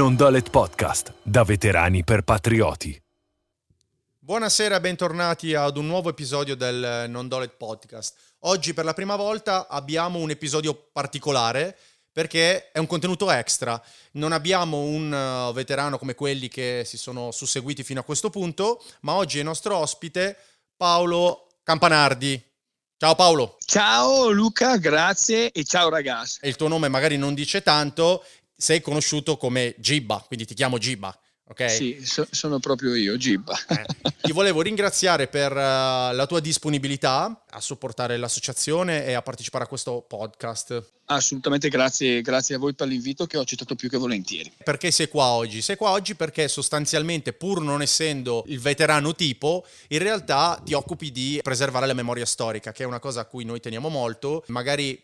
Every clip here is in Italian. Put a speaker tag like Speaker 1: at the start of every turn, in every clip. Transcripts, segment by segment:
Speaker 1: Non Dolet Podcast, da veterani per patrioti.
Speaker 2: Buonasera e bentornati ad un nuovo episodio del Non Dolet Podcast. Oggi per la prima volta abbiamo un episodio particolare perché è un contenuto extra. Non abbiamo un uh, veterano come quelli che si sono susseguiti fino a questo punto, ma oggi è nostro ospite Paolo Campanardi. Ciao Paolo.
Speaker 3: Ciao Luca, grazie e ciao ragazzi.
Speaker 2: E il tuo nome magari non dice tanto, sei conosciuto come Gibba, quindi ti chiamo Gibba. Okay?
Speaker 3: Sì, so, sono proprio io, Gibba.
Speaker 2: Eh, ti volevo ringraziare per uh, la tua disponibilità a supportare l'associazione e a partecipare a questo podcast.
Speaker 3: Assolutamente grazie, grazie a voi per l'invito che ho accettato più che volentieri.
Speaker 2: Perché sei qua oggi? Sei qua oggi perché sostanzialmente, pur non essendo il veterano tipo, in realtà ti occupi di preservare la memoria storica, che è una cosa a cui noi teniamo molto. Magari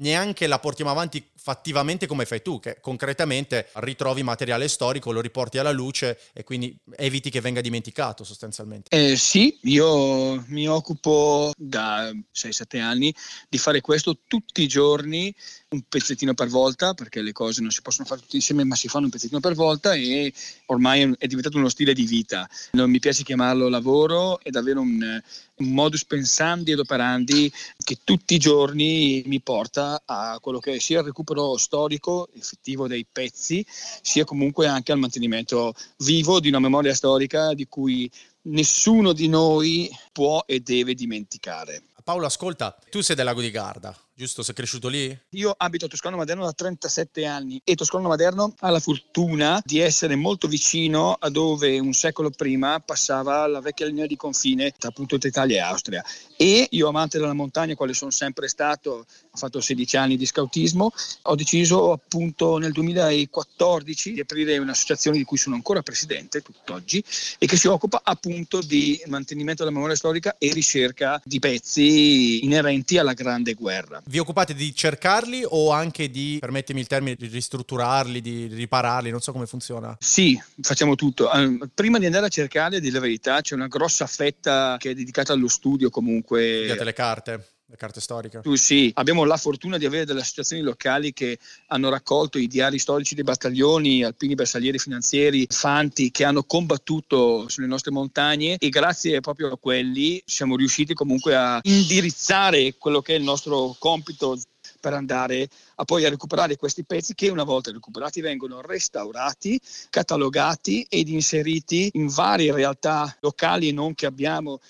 Speaker 2: neanche la portiamo avanti fattivamente come fai tu, che concretamente ritrovi materiale storico, lo riporti alla luce e quindi eviti che venga dimenticato sostanzialmente.
Speaker 3: Eh, sì, io mi occupo da 6-7 anni di fare questo tutti i giorni un pezzettino per volta, perché le cose non si possono fare tutte insieme, ma si fanno un pezzettino per volta e ormai è diventato uno stile di vita. Non mi piace chiamarlo lavoro, è davvero un, un modus pensandi ed operandi che tutti i giorni mi porta a quello che è sia il recupero storico effettivo dei pezzi, sia comunque anche al mantenimento vivo di una memoria storica di cui nessuno di noi può e deve dimenticare.
Speaker 2: Paolo, ascolta, tu sei del Lago di Garda, giusto? Sei cresciuto lì?
Speaker 3: Io abito a Toscano Maderno da 37 anni e Toscano Maderno ha la fortuna di essere molto vicino a dove un secolo prima passava la vecchia linea di confine tra appunto Italia e Austria. E io, amante della montagna, quale sono sempre stato, ho fatto 16 anni di scautismo, ho deciso appunto nel 2014 di aprire un'associazione di cui sono ancora presidente tutt'oggi e che si occupa appunto di mantenimento della memoria storica e ricerca di pezzi inerenti alla Grande Guerra.
Speaker 2: Vi occupate di cercarli o anche di, permettimi il termine, di ristrutturarli, di ripararli? Non so come funziona.
Speaker 3: Sì, facciamo tutto. Prima di andare a cercarli, di la verità, c'è una grossa fetta che è dedicata allo studio comunque.
Speaker 2: Studiate le carte le carte storiche.
Speaker 3: Tu sì, abbiamo la fortuna di avere delle associazioni locali che hanno raccolto i diari storici dei battaglioni, alpini bersaglieri finanzieri, fanti che hanno combattuto sulle nostre montagne e grazie proprio a quelli siamo riusciti comunque a indirizzare quello che è il nostro compito per andare a poi a recuperare questi pezzi che una volta recuperati vengono restaurati, catalogati ed inseriti in varie realtà locali e non che abbiamo.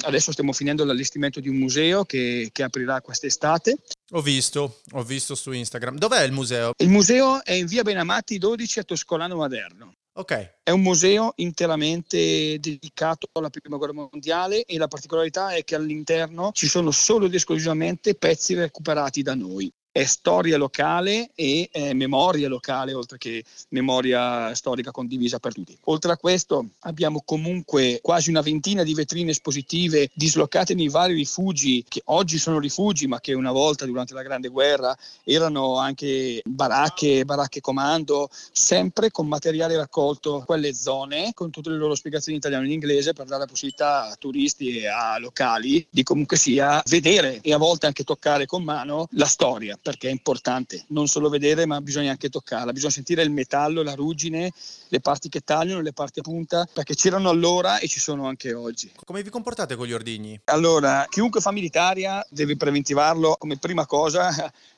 Speaker 3: Adesso stiamo finendo l'allestimento di un museo che, che aprirà quest'estate.
Speaker 2: Ho visto, ho visto su Instagram. Dov'è il museo?
Speaker 3: Il museo è in via Benamati 12 a Toscolano Maderno.
Speaker 2: Ok.
Speaker 3: È un museo interamente dedicato alla prima guerra mondiale e la particolarità è che all'interno ci sono solo ed esclusivamente pezzi recuperati da noi è storia locale e è memoria locale, oltre che memoria storica condivisa per tutti. Oltre a questo abbiamo comunque quasi una ventina di vetrine espositive dislocate nei vari rifugi, che oggi sono rifugi, ma che una volta durante la Grande Guerra erano anche baracche, baracche comando, sempre con materiale raccolto in quelle zone, con tutte le loro spiegazioni in italiano e in inglese, per dare la possibilità a turisti e a locali di comunque sia vedere e a volte anche toccare con mano la storia perché è importante non solo vedere ma bisogna anche toccarla, bisogna sentire il metallo, la ruggine, le parti che tagliano, le parti a punta, perché c'erano allora e ci sono anche oggi.
Speaker 2: Come vi comportate con gli ordigni?
Speaker 3: Allora, chiunque fa militaria deve preventivarlo come prima cosa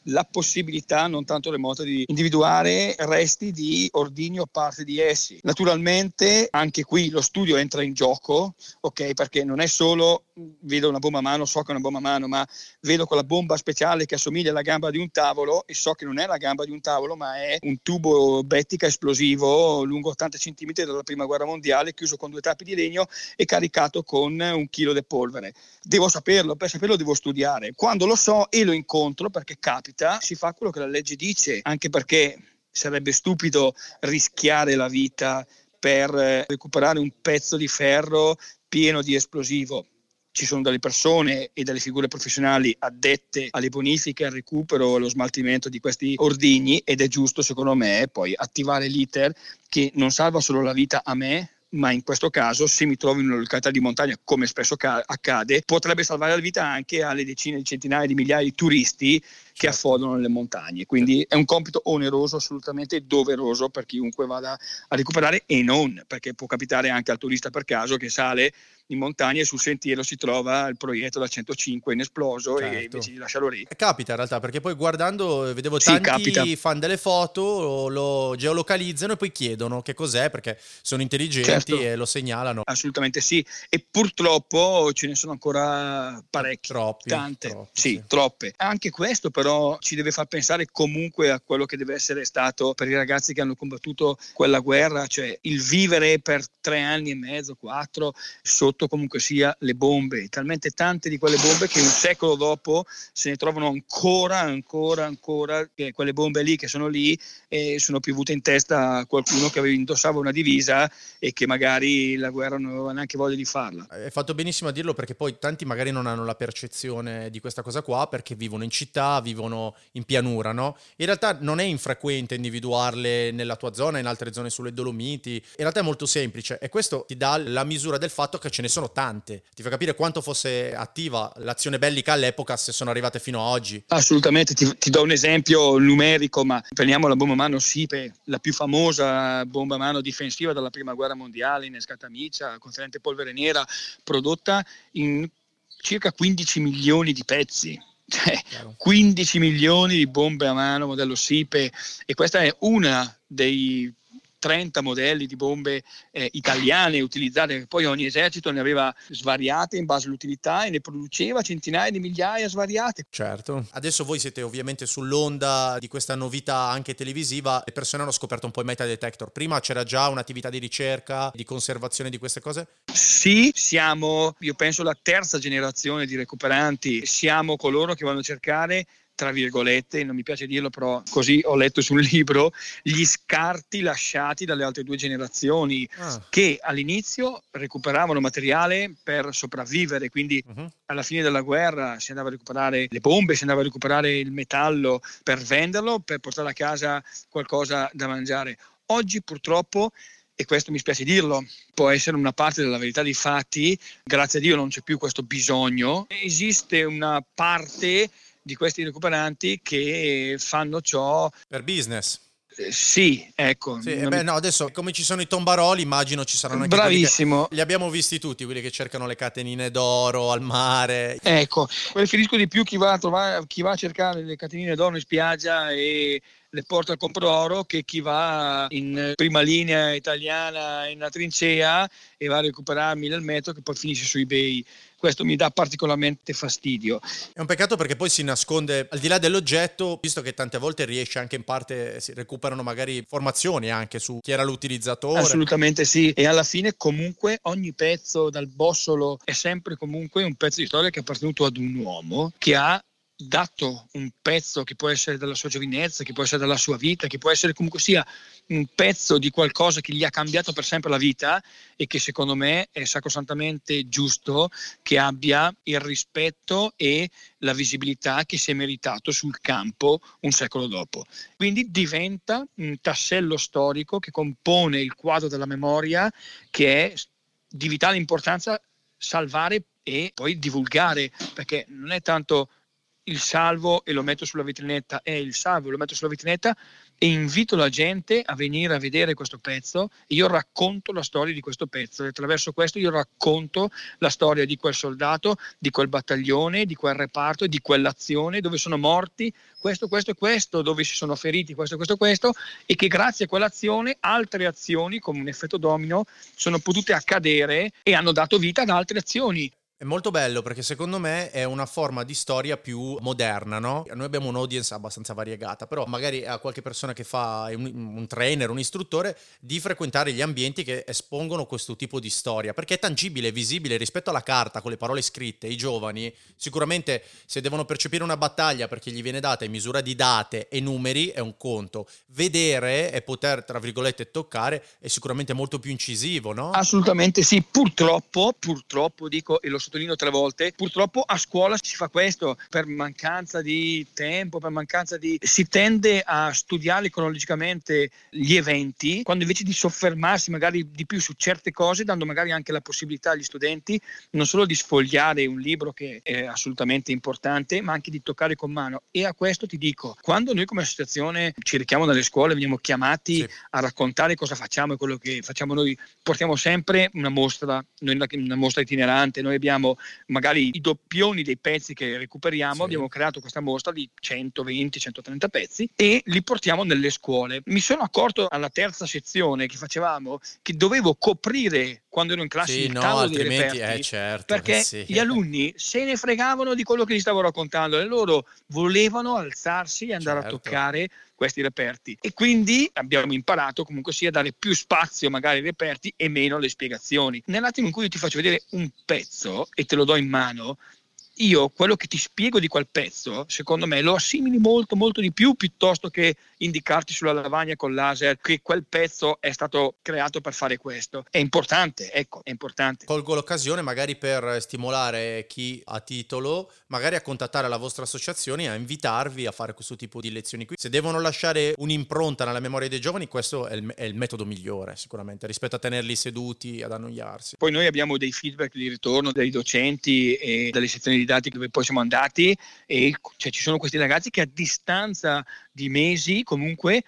Speaker 3: la possibilità, non tanto remota, di individuare resti di ordigni o parti di essi. Naturalmente anche qui lo studio entra in gioco, ok? Perché non è solo vedo una bomba a mano, so che è una bomba a mano, ma vedo quella bomba speciale che assomiglia alla gamba di un tavolo e so che non è la gamba di un tavolo, ma è un tubo bettica esplosivo lungo 80 cm dalla prima guerra mondiale, chiuso con due tappi di legno e caricato con un chilo di polvere. Devo saperlo, per saperlo devo studiare. Quando lo so e lo incontro, perché capita, si fa quello che la legge dice, anche perché sarebbe stupido rischiare la vita per recuperare un pezzo di ferro pieno di esplosivo. Ci sono delle persone e delle figure professionali addette alle bonifiche, al recupero, allo smaltimento di questi ordigni ed è giusto secondo me poi attivare l'iter che non salva solo la vita a me ma in questo caso se mi trovo in una località di montagna come spesso ca- accade potrebbe salvare la vita anche alle decine di centinaia di migliaia di turisti che affondano nelle montagne. Quindi è un compito oneroso, assolutamente doveroso per chiunque vada a recuperare e non, perché può capitare anche al turista per caso che sale in montagna e sul sentiero si trova il proietto da 105 inesploso certo. e invece di lasciarlo lì.
Speaker 2: Eh, capita in realtà, perché poi guardando vedevo sì, tanti capita. fan delle foto, lo geolocalizzano e poi chiedono che cos'è perché sono intelligenti certo. e lo segnalano.
Speaker 3: Assolutamente sì, e purtroppo ce ne sono ancora parecchie,
Speaker 2: troppi,
Speaker 3: tante,
Speaker 2: troppi,
Speaker 3: sì, sì, troppe. Anche questo però ci deve far pensare comunque a quello che deve essere stato per i ragazzi che hanno combattuto quella guerra, cioè il vivere per tre anni e mezzo, quattro, sotto comunque sia le bombe, talmente tante di quelle bombe che un secolo dopo se ne trovano ancora, ancora, ancora, che quelle bombe lì che sono lì e sono piovute in testa a qualcuno che indossava una divisa e che magari la guerra non aveva neanche voglia di farla.
Speaker 2: Hai fatto benissimo a dirlo perché poi tanti magari non hanno la percezione di questa cosa qua perché vivono in città, vivono in pianura, no? In realtà non è infrequente individuarle nella tua zona, in altre zone sulle Dolomiti, in realtà è molto semplice e questo ti dà la misura del fatto che ce ne sono tante. Ti fa capire quanto fosse attiva l'azione bellica all'epoca se sono arrivate fino ad oggi.
Speaker 3: Assolutamente, ti, ti do un esempio numerico, ma prendiamo la bomba mano Sipe, la più famosa bomba mano difensiva della prima guerra mondiale, innescata a Miccia, contenente polvere nera, prodotta in circa 15 milioni di pezzi. Cioè, 15 milioni di bombe a mano modello Sipe e questa è una dei 30 modelli di bombe eh, italiane utilizzate, poi ogni esercito ne aveva svariate in base all'utilità e ne produceva centinaia di migliaia svariate.
Speaker 2: Certo. Adesso voi siete ovviamente sull'onda di questa novità anche televisiva, le persone hanno scoperto un po' i metadetector. Prima c'era già un'attività di ricerca, di conservazione di queste cose?
Speaker 3: Sì, siamo, io penso, la terza generazione di recuperanti, siamo coloro che vanno a cercare tra virgolette, non mi piace dirlo, però così ho letto sul libro, gli scarti lasciati dalle altre due generazioni ah. che all'inizio recuperavano materiale per sopravvivere, quindi uh-huh. alla fine della guerra si andava a recuperare le bombe, si andava a recuperare il metallo per venderlo, per portare a casa qualcosa da mangiare. Oggi purtroppo e questo mi spiace dirlo, può essere una parte della verità dei fatti, grazie a Dio non c'è più questo bisogno, esiste una parte di questi recuperanti che fanno ciò
Speaker 2: per business.
Speaker 3: Eh, sì, ecco.
Speaker 2: Sì, beh, mi... no, adesso come ci sono i tombaroli, immagino ci saranno anche
Speaker 3: Bravissimo.
Speaker 2: Che, li abbiamo visti tutti, quelli che cercano le catenine d'oro al mare.
Speaker 3: Ecco, preferisco di più chi va a, trovare, chi va a cercare le catenine d'oro in spiaggia e le porta al compro che chi va in prima linea italiana in una trincea e va a recuperarmi nel metro che poi finisce su eBay questo mi dà particolarmente fastidio.
Speaker 2: È un peccato perché poi si nasconde al di là dell'oggetto, visto che tante volte riesce anche in parte, si recuperano magari informazioni anche su chi era l'utilizzatore.
Speaker 3: Assolutamente sì, e alla fine comunque ogni pezzo dal bossolo è sempre comunque un pezzo di storia che è appartenuto ad un uomo che ha dato un pezzo che può essere della sua giovinezza, che può essere della sua vita, che può essere comunque sia un pezzo di qualcosa che gli ha cambiato per sempre la vita e che secondo me è sacrosantamente giusto che abbia il rispetto e la visibilità che si è meritato sul campo un secolo dopo. Quindi diventa un tassello storico che compone il quadro della memoria che è di vitale importanza salvare e poi divulgare, perché non è tanto il salvo e lo metto sulla vetrinetta, è il salvo e lo metto sulla vetrinetta e invito la gente a venire a vedere questo pezzo e io racconto la storia di questo pezzo e attraverso questo io racconto la storia di quel soldato, di quel battaglione, di quel reparto, di quell'azione dove sono morti questo, questo e questo, dove si sono feriti questo, questo e questo e che grazie a quell'azione altre azioni come un effetto domino sono potute accadere e hanno dato vita ad altre azioni.
Speaker 2: È molto bello perché secondo me è una forma di storia più moderna, no? Noi abbiamo un'audience abbastanza variegata, però magari a qualche persona che fa un, un, trainer, un istruttore, di frequentare gli ambienti che espongono questo tipo di storia, perché è tangibile, visibile rispetto alla carta con le parole scritte. I giovani sicuramente se devono percepire una battaglia perché gli viene data in misura di date e numeri è un conto. Vedere e poter, tra virgolette, toccare è sicuramente molto più incisivo, no?
Speaker 3: Assolutamente sì, purtroppo, purtroppo dico e lo sottolineo tre volte, purtroppo a scuola si fa questo per mancanza di tempo, per mancanza di... si tende a studiare cronologicamente gli eventi, quando invece di soffermarsi magari di più su certe cose, dando magari anche la possibilità agli studenti non solo di sfogliare un libro che è assolutamente importante, ma anche di toccare con mano. E a questo ti dico, quando noi come associazione ci richiamo dalle scuole, veniamo chiamati sì. a raccontare cosa facciamo e quello che facciamo noi, portiamo sempre una mostra, noi una mostra itinerante, noi abbiamo magari i doppioni dei pezzi che recuperiamo, sì. abbiamo creato questa mostra di 120-130 pezzi e li portiamo nelle scuole. Mi sono accorto alla terza sezione che facevamo che dovevo coprire quando ero in classe sì, il no, tavolo dei reperti
Speaker 2: eh, certo,
Speaker 3: perché
Speaker 2: sì.
Speaker 3: gli alunni se ne fregavano di quello che gli stavo raccontando e loro volevano alzarsi e andare certo. a toccare questi reperti e quindi abbiamo imparato comunque sia a dare più spazio magari ai reperti e meno alle spiegazioni. Nell'attimo in cui io ti faccio vedere un pezzo e te lo do in mano, io quello che ti spiego di quel pezzo, secondo me, lo assimili molto, molto di più piuttosto che indicarti sulla lavagna con laser che quel pezzo è stato creato per fare questo. È importante, ecco, è importante.
Speaker 2: Colgo l'occasione magari per stimolare chi ha titolo, magari a contattare la vostra associazione e a invitarvi a fare questo tipo di lezioni qui. Se devono lasciare un'impronta nella memoria dei giovani, questo è il, è il metodo migliore sicuramente rispetto a tenerli seduti ad annoiarsi.
Speaker 3: Poi noi abbiamo dei feedback di ritorno dai docenti e dalle sezioni di dati dove poi siamo andati e cioè, ci sono questi ragazzi che a distanza di mesi comunque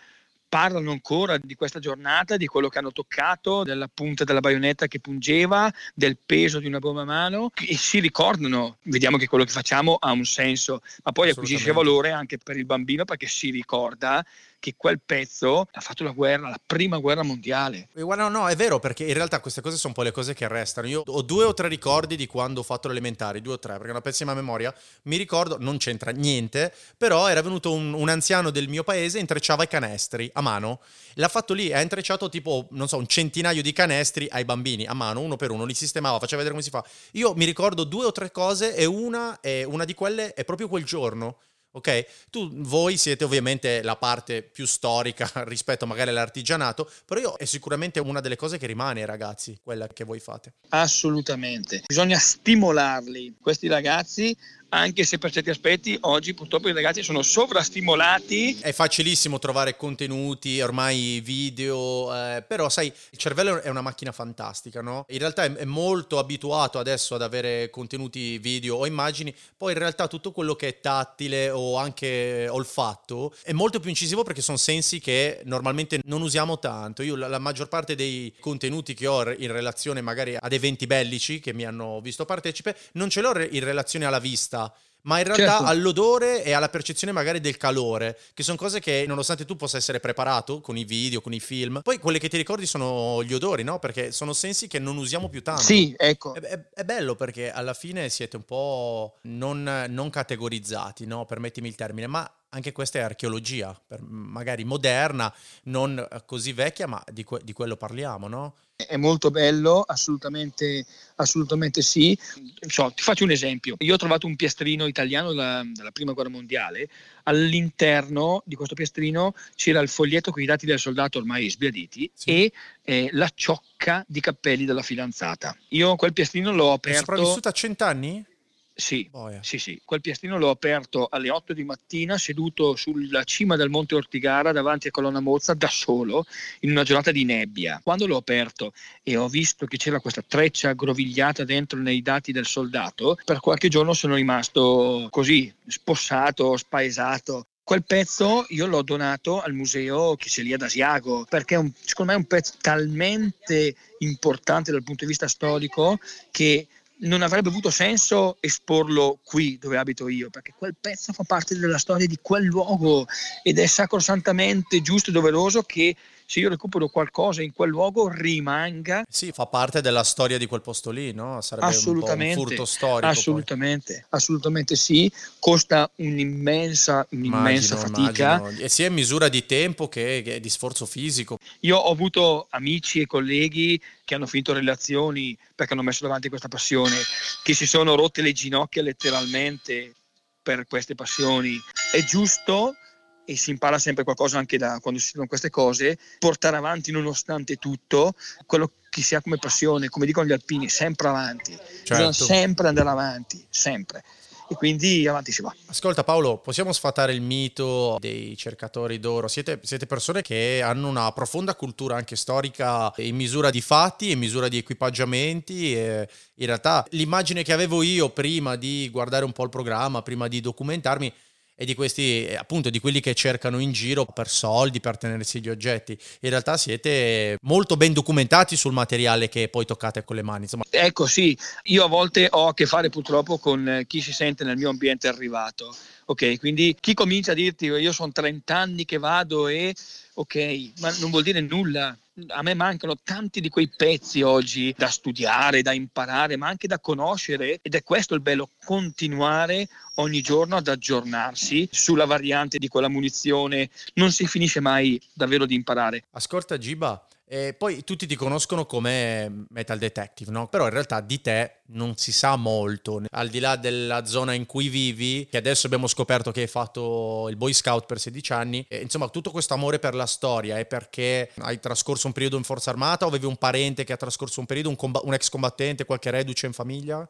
Speaker 3: parlano ancora di questa giornata, di quello che hanno toccato, della punta della baionetta che pungeva, del peso di una bomba a mano e si ricordano, vediamo che quello che facciamo ha un senso, ma poi acquisisce valore anche per il bambino perché si ricorda che quel pezzo ha fatto la guerra, la prima guerra mondiale.
Speaker 2: Guarda, no, è vero, perché in realtà queste cose sono un po' le cose che restano. Io ho due o tre ricordi di quando ho fatto l'elementare, due o tre, perché è una pessima memoria. Mi ricordo, non c'entra niente, però era venuto un, un anziano del mio paese intrecciava i canestri a mano. L'ha fatto lì, ha intrecciato tipo, non so, un centinaio di canestri ai bambini a mano, uno per uno, li sistemava, faceva vedere come si fa. Io mi ricordo due o tre cose e una, e una di quelle è proprio quel giorno ok? Tu, voi siete ovviamente la parte più storica rispetto magari all'artigianato, però io è sicuramente una delle cose che rimane ai ragazzi, quella che voi fate.
Speaker 3: Assolutamente, bisogna stimolarli, questi ragazzi anche se per certi aspetti oggi purtroppo i ragazzi sono sovrastimolati.
Speaker 2: È facilissimo trovare contenuti, ormai video, eh, però sai, il cervello è una macchina fantastica, no? In realtà è, è, molto abituato adesso ad avere contenuti video o immagini, poi in realtà tutto quello che è tattile o anche olfatto è molto più incisivo perché sono sensi che normalmente non usiamo tanto. Io la, la maggior parte dei contenuti che ho in relazione magari ad eventi bellici che mi hanno visto partecipe, non ce l'ho in relazione alla vista ma in realtà certo. all'odore e alla percezione magari del calore, che sono cose che nonostante tu possa essere preparato con i video, con i film, poi quelle che ti ricordi sono gli odori, no? Perché sono sensi che non usiamo più tanto.
Speaker 3: Sì, ecco.
Speaker 2: È, è, è bello perché alla fine siete un po' non, non categorizzati, no? Permettimi il termine, ma anche questa è archeologia, magari moderna, non così vecchia, ma di, que- di quello parliamo, no?
Speaker 3: È molto bello, assolutamente, assolutamente sì. So, ti faccio un esempio. Io ho trovato un piastrino italiano della, della prima guerra mondiale. All'interno di questo piastrino c'era il foglietto con i dati del soldato ormai sbiaditi sì. e eh, la ciocca di cappelli della fidanzata. Io quel piastrino l'ho aperto. È
Speaker 2: sopravvissuta a cent'anni?
Speaker 3: Sì, Boia. sì, sì, quel piastrino l'ho aperto alle 8 di mattina seduto sulla cima del Monte Ortigara davanti a Colonna Mozza da solo in una giornata di nebbia. Quando l'ho aperto e ho visto che c'era questa treccia aggrovigliata dentro nei dati del soldato, per qualche giorno sono rimasto così, spossato, spaesato. Quel pezzo io l'ho donato al museo che c'è lì ad Asiago perché un, secondo me è un pezzo talmente importante dal punto di vista storico che non avrebbe avuto senso esporlo qui dove abito io, perché quel pezzo fa parte della storia di quel luogo ed è sacrosantamente giusto e doveroso che se io recupero qualcosa in quel luogo rimanga.
Speaker 2: Sì, fa parte della storia di quel posto lì, no? Sarebbe assolutamente, un, un furto storico.
Speaker 3: Assolutamente, poi. assolutamente sì. Costa un'immensa, un'immensa immagino, fatica.
Speaker 2: Immagino. E sia in misura di tempo che, che di sforzo fisico.
Speaker 3: Io ho avuto amici e colleghi che hanno finito relazioni perché hanno messo davanti questa passione, che si sono rotte le ginocchia letteralmente per queste passioni. È giusto e si impara sempre qualcosa anche da quando si fanno queste cose, portare avanti nonostante tutto quello che si ha come passione, come dicono gli alpini, sempre avanti, certo. bisogna sempre andare avanti, sempre e quindi avanti si va.
Speaker 2: Ascolta Paolo, possiamo sfatare il mito dei cercatori d'oro? Siete, siete, persone che hanno una profonda cultura anche storica in misura di fatti, in misura di equipaggiamenti e in realtà l'immagine che avevo io prima di guardare un po' il programma, prima di documentarmi, e di questi, appunto, di quelli che cercano in giro per soldi, per tenersi gli oggetti. In realtà siete molto ben documentati sul materiale che poi toccate con le mani. Insomma.
Speaker 3: Ecco, sì, io a volte ho a che fare purtroppo con chi si sente nel mio ambiente arrivato. Ok, quindi chi comincia a dirti io sono 30 anni che vado e ok, ma non vuol dire nulla a me mancano tanti di quei pezzi oggi da studiare, da imparare, ma anche da conoscere ed è questo il bello, continuare ogni giorno ad aggiornarsi sulla variante di quella munizione, non si finisce mai davvero di imparare.
Speaker 2: Ascolta Giba, e poi tutti ti conoscono come Metal Detective, no? Però in realtà di te non si sa molto, al di là della zona in cui vivi, che adesso abbiamo scoperto che hai fatto il Boy Scout per 16 anni, e, insomma tutto questo amore per la storia è perché hai trascorso un periodo in forza armata o avevi un parente che ha trascorso un periodo, un, comb- un ex combattente, qualche reduce in famiglia?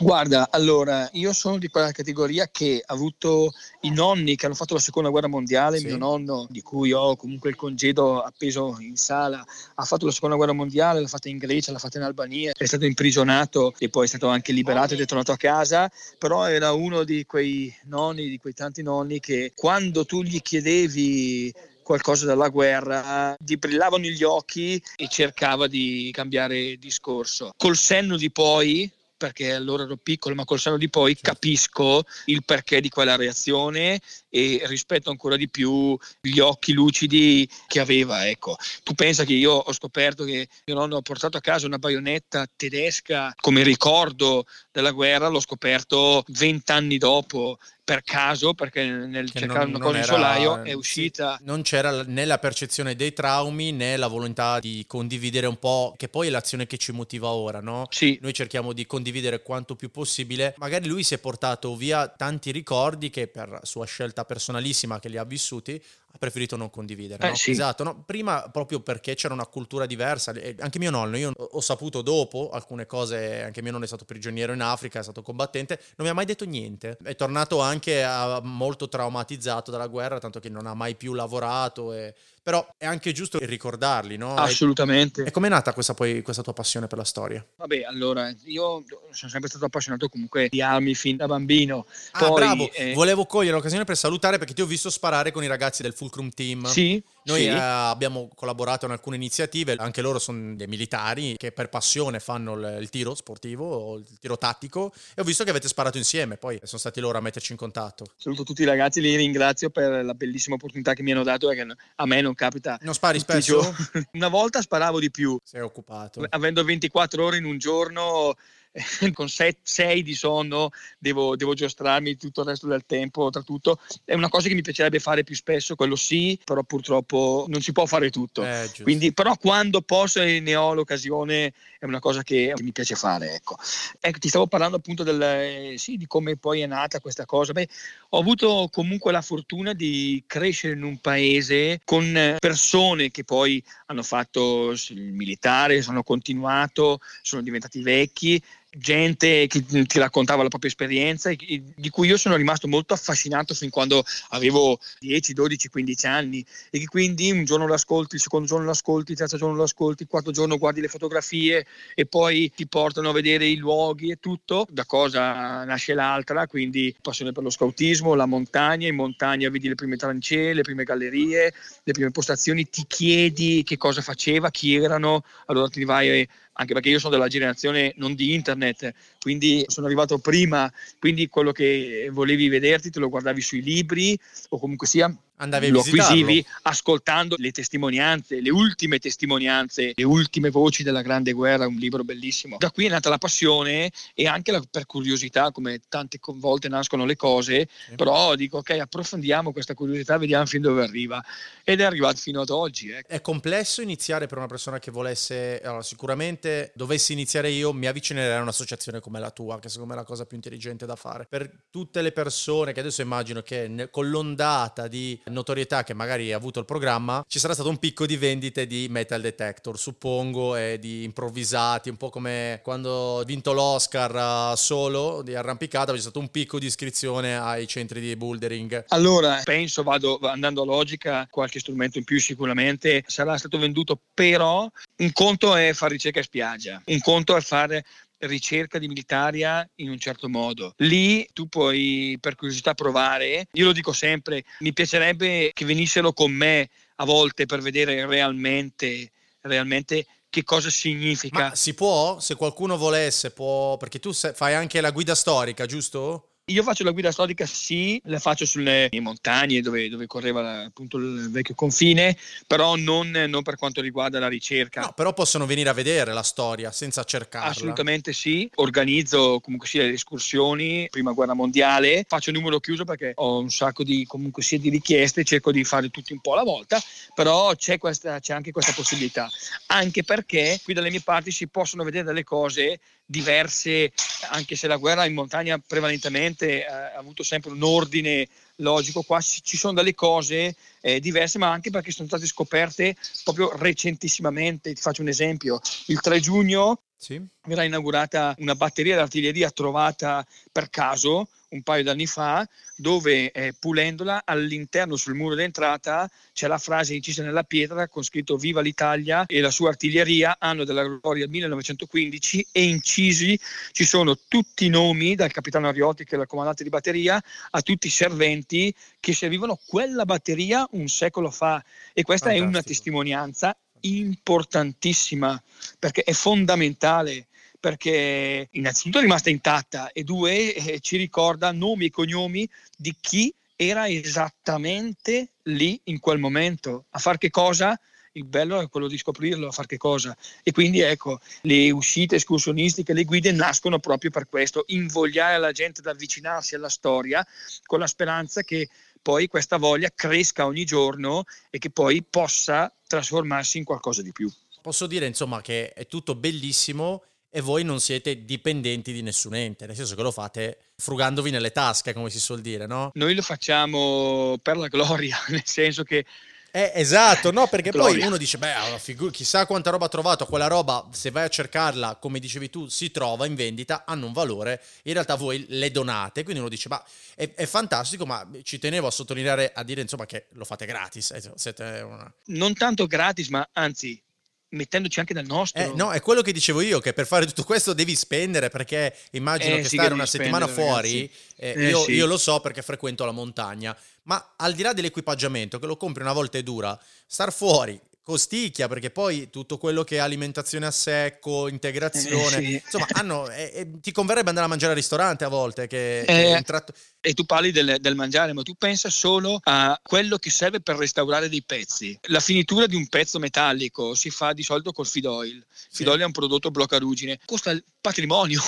Speaker 3: Guarda, allora, io sono di quella categoria che ha avuto i nonni che hanno fatto la seconda guerra mondiale, sì. mio nonno, di cui ho comunque il congedo appeso in sala, ha fatto la seconda guerra mondiale, l'ha fatta in Grecia, l'ha fatta in Albania, è stato imprigionato e poi è stato anche liberato ed è tornato a casa, però era uno di quei nonni, di quei tanti nonni che quando tu gli chiedevi qualcosa dalla guerra, gli brillavano gli occhi e cercava di cambiare discorso. Col senno di poi, perché allora ero piccolo, ma col senno di poi certo. capisco il perché di quella reazione e rispetto ancora di più gli occhi lucidi che aveva. Ecco. Tu pensa che io ho scoperto che mio nonno ha portato a casa una baionetta tedesca come ricordo della guerra, l'ho scoperto vent'anni dopo per caso, perché nel che cercare non, una cosa in solaio è uscita.
Speaker 2: Sì, non c'era né la percezione dei traumi né la volontà di condividere un po', che poi è l'azione che ci motiva ora, no?
Speaker 3: Sì.
Speaker 2: Noi cerchiamo di condividere quanto più possibile. Magari lui si è portato via tanti ricordi che per sua scelta personalissima che li ha vissuti ha preferito non condividere.
Speaker 3: Eh,
Speaker 2: no?
Speaker 3: sì.
Speaker 2: Esatto, no? prima proprio perché c'era una cultura diversa, anche mio nonno, io ho saputo dopo alcune cose, anche mio nonno è stato prigioniero in Africa, è stato combattente, non mi ha mai detto niente, è tornato anche a, molto traumatizzato dalla guerra, tanto che non ha mai più lavorato e però è anche giusto ricordarli, no?
Speaker 3: Assolutamente.
Speaker 2: E com'è nata questa, poi, questa tua passione per la storia?
Speaker 3: Vabbè, allora, io sono sempre stato appassionato comunque di armi fin da bambino.
Speaker 2: Ah, poi, bravo, eh... volevo cogliere l'occasione per salutare perché ti ho visto sparare con i ragazzi del Fulcrum Team.
Speaker 3: Sì.
Speaker 2: Noi
Speaker 3: sì.
Speaker 2: eh, abbiamo collaborato in alcune iniziative, anche loro sono dei militari che per passione fanno il, il tiro sportivo, il tiro tattico e ho visto che avete sparato insieme, poi sono stati loro a metterci in contatto.
Speaker 3: Saluto tutti i ragazzi, li ringrazio per la bellissima opportunità che mi hanno dato perché a me non capita.
Speaker 2: Non spari spesso?
Speaker 3: Una volta sparavo di più.
Speaker 2: Sei occupato.
Speaker 3: Avendo 24 ore in un giorno con 6 di sonno devo, devo, giostrarmi tutto il resto del tempo, oltretutto è una cosa che mi piacerebbe fare più spesso, quello sì, però purtroppo non si può fare tutto.
Speaker 2: Eh,
Speaker 3: Quindi, però quando posso e ne ho l'occasione è una cosa che mi piace fare. Ecco. ecco ti stavo parlando appunto del, eh, sì, di come poi è nata questa cosa. Beh, ho avuto comunque la fortuna di crescere in un paese con persone che poi hanno fatto il militare, sono continuato, sono diventati vecchi gente che ti raccontava la propria esperienza di cui io sono rimasto molto affascinato fin quando avevo 10, 12, 15 anni. E che quindi un giorno l'ascolti, il secondo giorno l'ascolti, il terzo giorno l'ascolti, il quarto giorno guardi le fotografie e poi ti portano a vedere i luoghi e tutto, da cosa nasce l'altra, quindi passione per lo scautismo, la montagna, in montagna vedi le prime trancee, le prime gallerie, le prime postazioni, ti chiedi che cosa faceva, chi erano, allora ti vai anche perché io sono della generazione non di internet, quindi sono arrivato prima, quindi quello che volevi vederti te lo guardavi sui libri o comunque sia
Speaker 2: Andavi
Speaker 3: lo acquisivi ascoltando le testimonianze, le ultime testimonianze, le ultime voci della Grande Guerra, un libro bellissimo. Da qui è nata la passione e anche la, per curiosità, come tante volte nascono le cose, sì. però dico ok, approfondiamo questa curiosità, vediamo fin dove arriva. Ed è arrivato fino ad oggi. Ecco.
Speaker 2: È complesso iniziare per una persona che volesse, allora sicuramente dovessi iniziare io, mi avvicinerei a un'associazione come la tua, che secondo me è la cosa più intelligente da fare. Per tutte le persone che adesso immagino che con l'ondata di notorietà che magari ha avuto il programma, ci sarà stato un picco di vendite di metal detector, suppongo, e di improvvisati, un po' come quando ho vinto l'Oscar solo di arrampicata, c'è stato un picco di iscrizione ai centri di bouldering.
Speaker 3: Allora, penso, vado andando a logica, qualche strumento in più sicuramente sarà stato venduto, però un conto è fare ricerca in spiaggia, un conto è fare ricerca di militaria in un certo modo. Lì tu puoi per curiosità provare, io lo dico sempre, mi piacerebbe che venissero con me a volte per vedere realmente, realmente che cosa significa.
Speaker 2: Ma si può? Se qualcuno volesse, può, perché tu fai anche la guida storica, giusto?
Speaker 3: Io faccio la guida storica, sì, la faccio sulle montagne dove, dove correva appunto il vecchio confine, però non, non, per quanto riguarda la ricerca.
Speaker 2: No, però possono venire a vedere la storia senza cercarla.
Speaker 3: Assolutamente sì. Organizzo comunque sia le escursioni, prima guerra mondiale, faccio numero chiuso perché ho un sacco di comunque sia di richieste, cerco di fare tutti un po' alla volta, però c'è, questa, c'è anche questa possibilità. Anche perché qui dalle mie parti si possono vedere delle cose diverse, anche se la guerra in montagna prevalentemente eh, ha avuto sempre un ordine logico, qua ci sono delle cose eh, diverse, ma anche perché sono state scoperte proprio recentissimamente. Ti faccio un esempio, il 3 giugno sì. verrà inaugurata una batteria d'artiglieria trovata per caso un paio d'anni fa, dove eh, pulendola all'interno sul muro d'entrata c'è la frase incisa nella pietra con scritto Viva l'Italia e la sua artiglieria, anno della gloria 1915 e incisi ci sono tutti i nomi dal capitano Ariotti che il comandante di batteria a tutti i serventi che servivano quella batteria un secolo fa e questa Fantastico. è una testimonianza importantissima perché è fondamentale perché innanzitutto è rimasta intatta e due eh, ci ricorda nomi e cognomi di chi era esattamente lì in quel momento. A far che cosa? Il bello è quello di scoprirlo, a far che cosa. E quindi ecco, le uscite escursionistiche, le guide nascono proprio per questo, invogliare la gente ad avvicinarsi alla storia con la speranza che poi questa voglia cresca ogni giorno e che poi possa trasformarsi in qualcosa di più.
Speaker 2: Posso dire insomma che è tutto bellissimo e voi non siete dipendenti di nessun ente, nel senso che lo fate frugandovi nelle tasche, come si suol dire, no?
Speaker 3: Noi lo facciamo per la gloria, nel senso che
Speaker 2: eh, esatto, no, perché Gloria. poi uno dice, beh, figu- chissà quanta roba ha trovato, quella roba, se vai a cercarla, come dicevi tu, si trova in vendita, hanno un valore, in realtà voi le donate, quindi uno dice, ma è, è fantastico, ma ci tenevo a sottolineare, a dire insomma che lo fate gratis. Eh, una...
Speaker 3: Non tanto gratis, ma anzi mettendoci anche del nostro.
Speaker 2: Eh, no, è quello che dicevo io, che per fare tutto questo devi spendere, perché immagino eh, che sì, stare una settimana fuori, eh, eh, io, sì. io, lo so perché frequento la montagna, ma al di là dell'equipaggiamento, che lo compri una volta e dura, star fuori costicchia perché poi tutto quello che è alimentazione a secco, integrazione, eh, sì. insomma, hanno, eh, eh, ti converrebbe andare a mangiare al ristorante a volte. Che,
Speaker 3: che tratto... E tu parli del, del, mangiare, ma tu pensa solo a quello che serve per restaurare dei pezzi. La finitura di un pezzo metallico si fa di solito col Fidoil. Fidoil sì. è un prodotto bloccarugine, costa il patrimonio.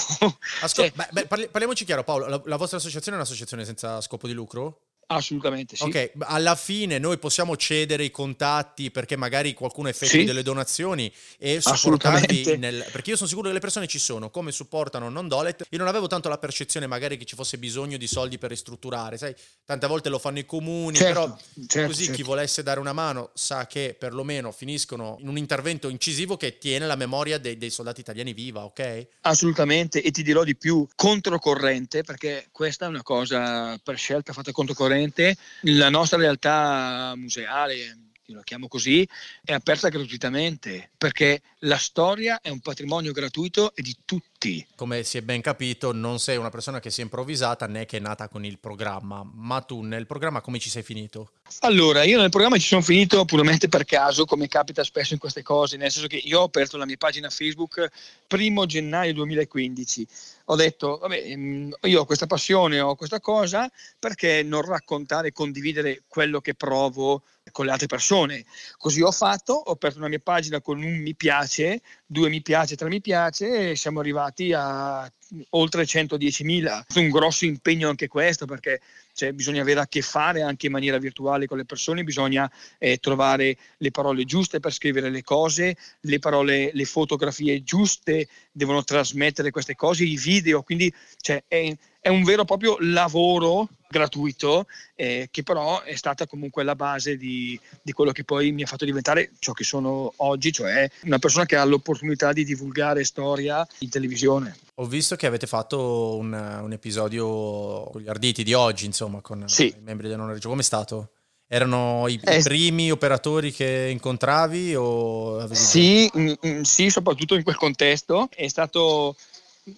Speaker 2: Ascolta, cioè, beh, beh, parliamoci chiaro, Paolo. La, la vostra associazione è un'associazione senza scopo di lucro?
Speaker 3: Assolutamente sì.
Speaker 2: Ok, alla fine noi possiamo cedere i contatti perché magari qualcuno effettui sì. delle donazioni e supportarvi nel... Perché io sono sicuro che le persone ci sono, come supportano Non Dolet. Io non avevo tanto la percezione magari che ci fosse bisogno di soldi per ristrutturare, sai? Tante volte lo fanno i comuni, certo, però certo, così certo. chi volesse dare una mano sa che perlomeno finiscono in un intervento incisivo che tiene la memoria dei, dei soldati italiani viva, ok?
Speaker 3: Assolutamente, e ti dirò di più, controcorrente, perché questa è una cosa per scelta fatta controcorrente sicuramente la nostra realtà museale, la chiamo così, è aperta gratuitamente perché la storia è un patrimonio gratuito e di tutti.
Speaker 2: Come si è ben capito, non sei una persona che si è improvvisata né che è nata con il programma, ma tu nel programma come ci sei finito?
Speaker 3: Allora, io nel programma ci sono finito puramente per caso, come capita spesso in queste cose, nel senso che io ho aperto la mia pagina Facebook primo gennaio 2015 ho detto, vabbè, mm, io ho questa passione, ho questa cosa, perché non raccontare e condividere quello che provo con le altre persone? Così ho fatto, ho aperto una mia pagina con un mi piace, due mi piace, tre mi piace e siamo arrivati a oltre 110.000. È un grosso impegno anche questo perché cioè, bisogna avere a che fare anche in maniera virtuale con le persone, bisogna eh, trovare le parole giuste per scrivere le cose, le parole, le fotografie giuste devono trasmettere queste cose, i video, quindi cioè, è, è un vero e proprio lavoro gratuito eh, che però è stata comunque la base di, di, quello che poi mi ha fatto diventare ciò che sono oggi, cioè una persona che ha l'opportunità di divulgare storia in televisione.
Speaker 2: Ho visto che avete fatto un, un episodio con gli arditi di oggi, insomma, con
Speaker 3: sì.
Speaker 2: i membri del non reggio. Come è stato? Erano i, eh, primi operatori che incontravi? O
Speaker 3: sì, mh, mm, mm, sì, soprattutto in quel contesto. È stato...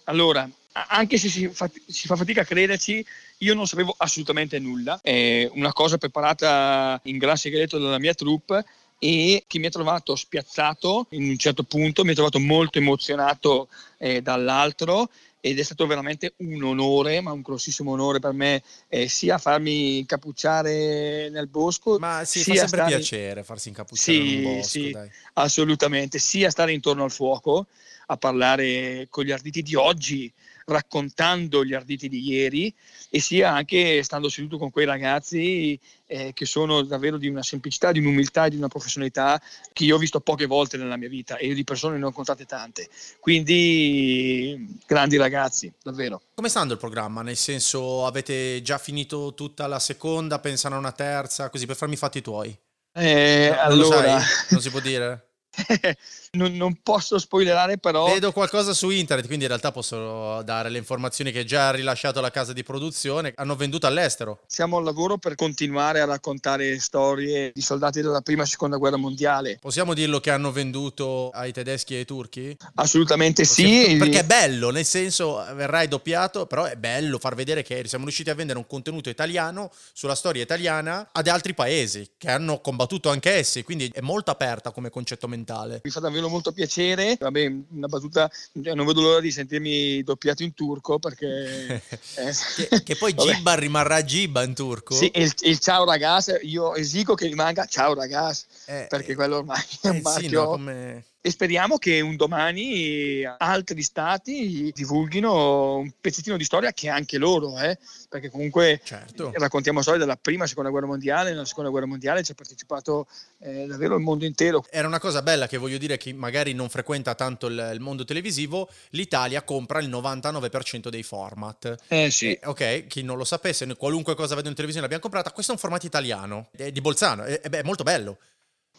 Speaker 3: Allora, anche se si fa, si fa, fatica a crederci, io non sapevo assolutamente nulla. È una cosa preparata in gran segreto dalla mia troupe e che mi ha trovato spiazzato in un certo punto, mi ha trovato molto emozionato eh, dall'altro ed è stato veramente un onore, ma un grossissimo onore per me, eh, sia farmi incappucciare nel bosco.
Speaker 2: Ma sì,
Speaker 3: sia
Speaker 2: fa sempre stare... piacere farsi incappucciare sì, nel bosco.
Speaker 3: Sì, dai. assolutamente, sia stare intorno al fuoco a parlare con gli arditi di oggi, raccontando gli arditi di ieri e sia anche stando seduto con quei ragazzi eh, che sono davvero di una semplicità, di un'umiltà e di una professionalità che io ho visto poche volte nella mia vita e di persone ne ho contate tante. Quindi grandi ragazzi, davvero.
Speaker 2: Come sta andando il programma? Nel senso avete già finito tutta la seconda, pensano a una terza, così per farmi i fatti tuoi?
Speaker 3: Eh, no, allora...
Speaker 2: non si può dire?
Speaker 3: non, non, posso spoilerare però.
Speaker 2: Vedo qualcosa su internet, quindi in realtà posso dare le informazioni che già ha rilasciato la casa di produzione. Hanno venduto all'estero.
Speaker 3: Siamo al lavoro per continuare a raccontare storie di soldati della prima e seconda guerra mondiale.
Speaker 2: Possiamo dirlo che hanno venduto ai tedeschi e ai turchi?
Speaker 3: Assolutamente Possiamo... sì.
Speaker 2: Perché è bello, nel senso verrai doppiato, però è bello far vedere che siamo riusciti a vendere un contenuto italiano sulla storia italiana ad altri paesi che hanno combattuto anche essi, quindi è molto aperta come concetto mentale.
Speaker 3: Mi fa davvero davvero molto piacere. Vabbè, una battuta, cioè, non vedo l'ora di sentirmi doppiato in turco perché...
Speaker 2: Eh, che, che, poi Gibba rimarrà Gibba in turco.
Speaker 3: Sì, il, il, ciao ragazzi, io esigo che rimanga ciao ragazzi, eh, perché quello ormai è un eh, marchio... Sì, no, come e speriamo che un domani altri stati divulghino un pezzettino di storia che anche loro, eh? perché comunque
Speaker 2: certo.
Speaker 3: raccontiamo storie della prima e seconda guerra mondiale, nella seconda guerra mondiale ci ha partecipato eh, davvero il mondo intero.
Speaker 2: Era una cosa bella che voglio dire, chi magari non frequenta tanto il, il mondo televisivo, l'Italia compra il 99% dei format.
Speaker 3: Eh sì.
Speaker 2: Eh, ok, chi non lo sapesse, qualunque cosa vedo in televisione l'abbiamo comprata, questo è un formato italiano, è di Bolzano, è, è molto bello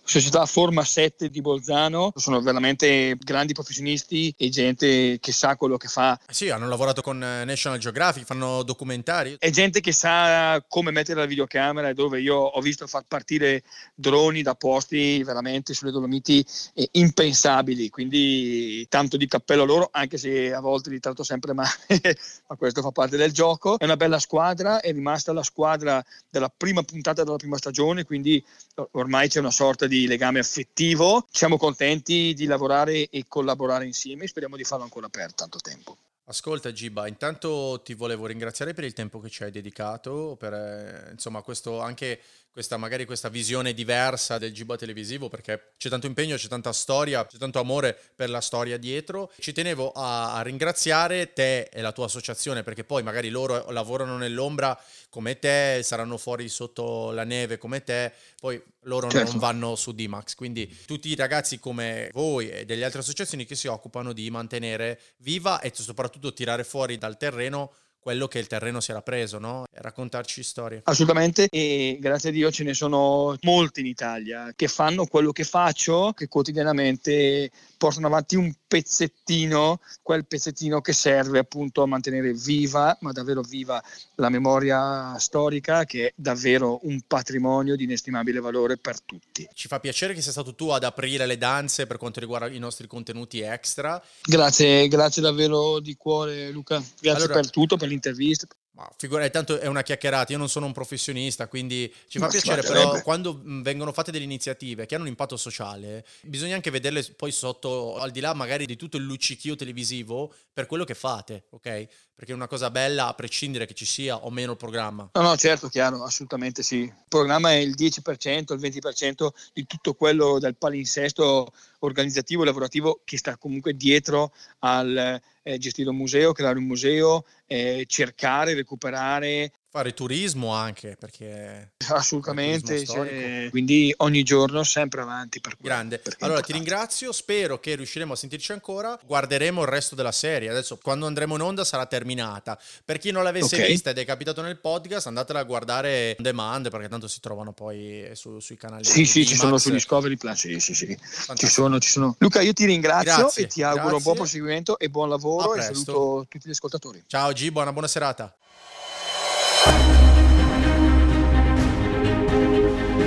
Speaker 3: società Forma 7 di Bolzano, sono veramente grandi professionisti e gente che sa quello che fa.
Speaker 2: Sì, hanno lavorato con eh, National Geographic, fanno documentari.
Speaker 3: È gente che sa come mettere la videocamera e dove io ho visto far partire droni da posti veramente sulle Dolomiti eh, impensabili, quindi tanto di cappello a loro, anche se a volte li tratto sempre male, ma questo fa parte del gioco. È una bella squadra, è rimasta la squadra della prima puntata della prima stagione, quindi ormai c'è una sorta di di legame affettivo. Siamo contenti di lavorare e collaborare insieme, speriamo di farlo ancora per tanto tempo.
Speaker 2: Ascolta Giba, intanto ti volevo ringraziare per il tempo che ci hai dedicato, per eh, insomma questo anche questa, magari questa visione diversa del Giba televisivo perché c'è tanto impegno, c'è tanta storia, c'è tanto amore per la storia dietro. Ci tenevo a, a ringraziare te e la tua associazione perché poi magari loro lavorano nell'ombra come te, saranno fuori sotto la neve come te, poi loro certo. non vanno su D-Max. Quindi tutti i ragazzi come voi e delle altre associazioni che si occupano di mantenere viva e soprattutto tirare fuori dal terreno quello che il terreno si era preso, no? Raccontarci storie.
Speaker 3: Assolutamente, e grazie a Dio ce ne sono molti in Italia che fanno quello che faccio, che quotidianamente portano avanti un pezzettino, quel pezzettino che serve appunto a mantenere viva, ma davvero viva, la memoria storica, che è davvero un patrimonio di inestimabile valore per tutti.
Speaker 2: Ci fa piacere che sia stato tu ad aprire le danze per quanto riguarda i nostri contenuti extra.
Speaker 3: Grazie, grazie davvero di cuore Luca, grazie allora, per tutto, per l'intervista.
Speaker 2: Ma figurati, tanto è una chiacchierata, io non sono un professionista, quindi ci fa Ma piacere, però quando vengono fatte delle iniziative che hanno un impatto sociale, bisogna anche vederle poi sotto, al di là magari di tutto il luccichio televisivo, per quello che fate, ok? Perché è una cosa bella a prescindere che ci sia o meno il programma.
Speaker 3: No, no, certo, chiaro, assolutamente sì. Il programma è il 10%, il 20% di tutto quello del palinsesto organizzativo e lavorativo che sta comunque dietro al eh, gestire un museo, creare un museo, eh, cercare, recuperare,
Speaker 2: Fare turismo anche, perché...
Speaker 3: Assolutamente, cioè, quindi ogni giorno sempre avanti per
Speaker 2: quello. Grande. Allora ti ringrazio, spero che riusciremo a sentirci ancora, guarderemo il resto della serie. Adesso quando andremo in onda sarà terminata. Per chi non l'avesse okay. vista ed è capitato nel podcast, andatela a guardare on demand perché tanto si trovano poi su, sui canali.
Speaker 3: Sì, sì, ci sono su Discovery Plus, sì, sì, sì. Ci sono, ci sono. Luca, io ti ringrazio grazie, e ti auguro grazie. buon proseguimento e buon lavoro e saluto tutti gli ascoltatori.
Speaker 2: Ciao G, buona, buona serata.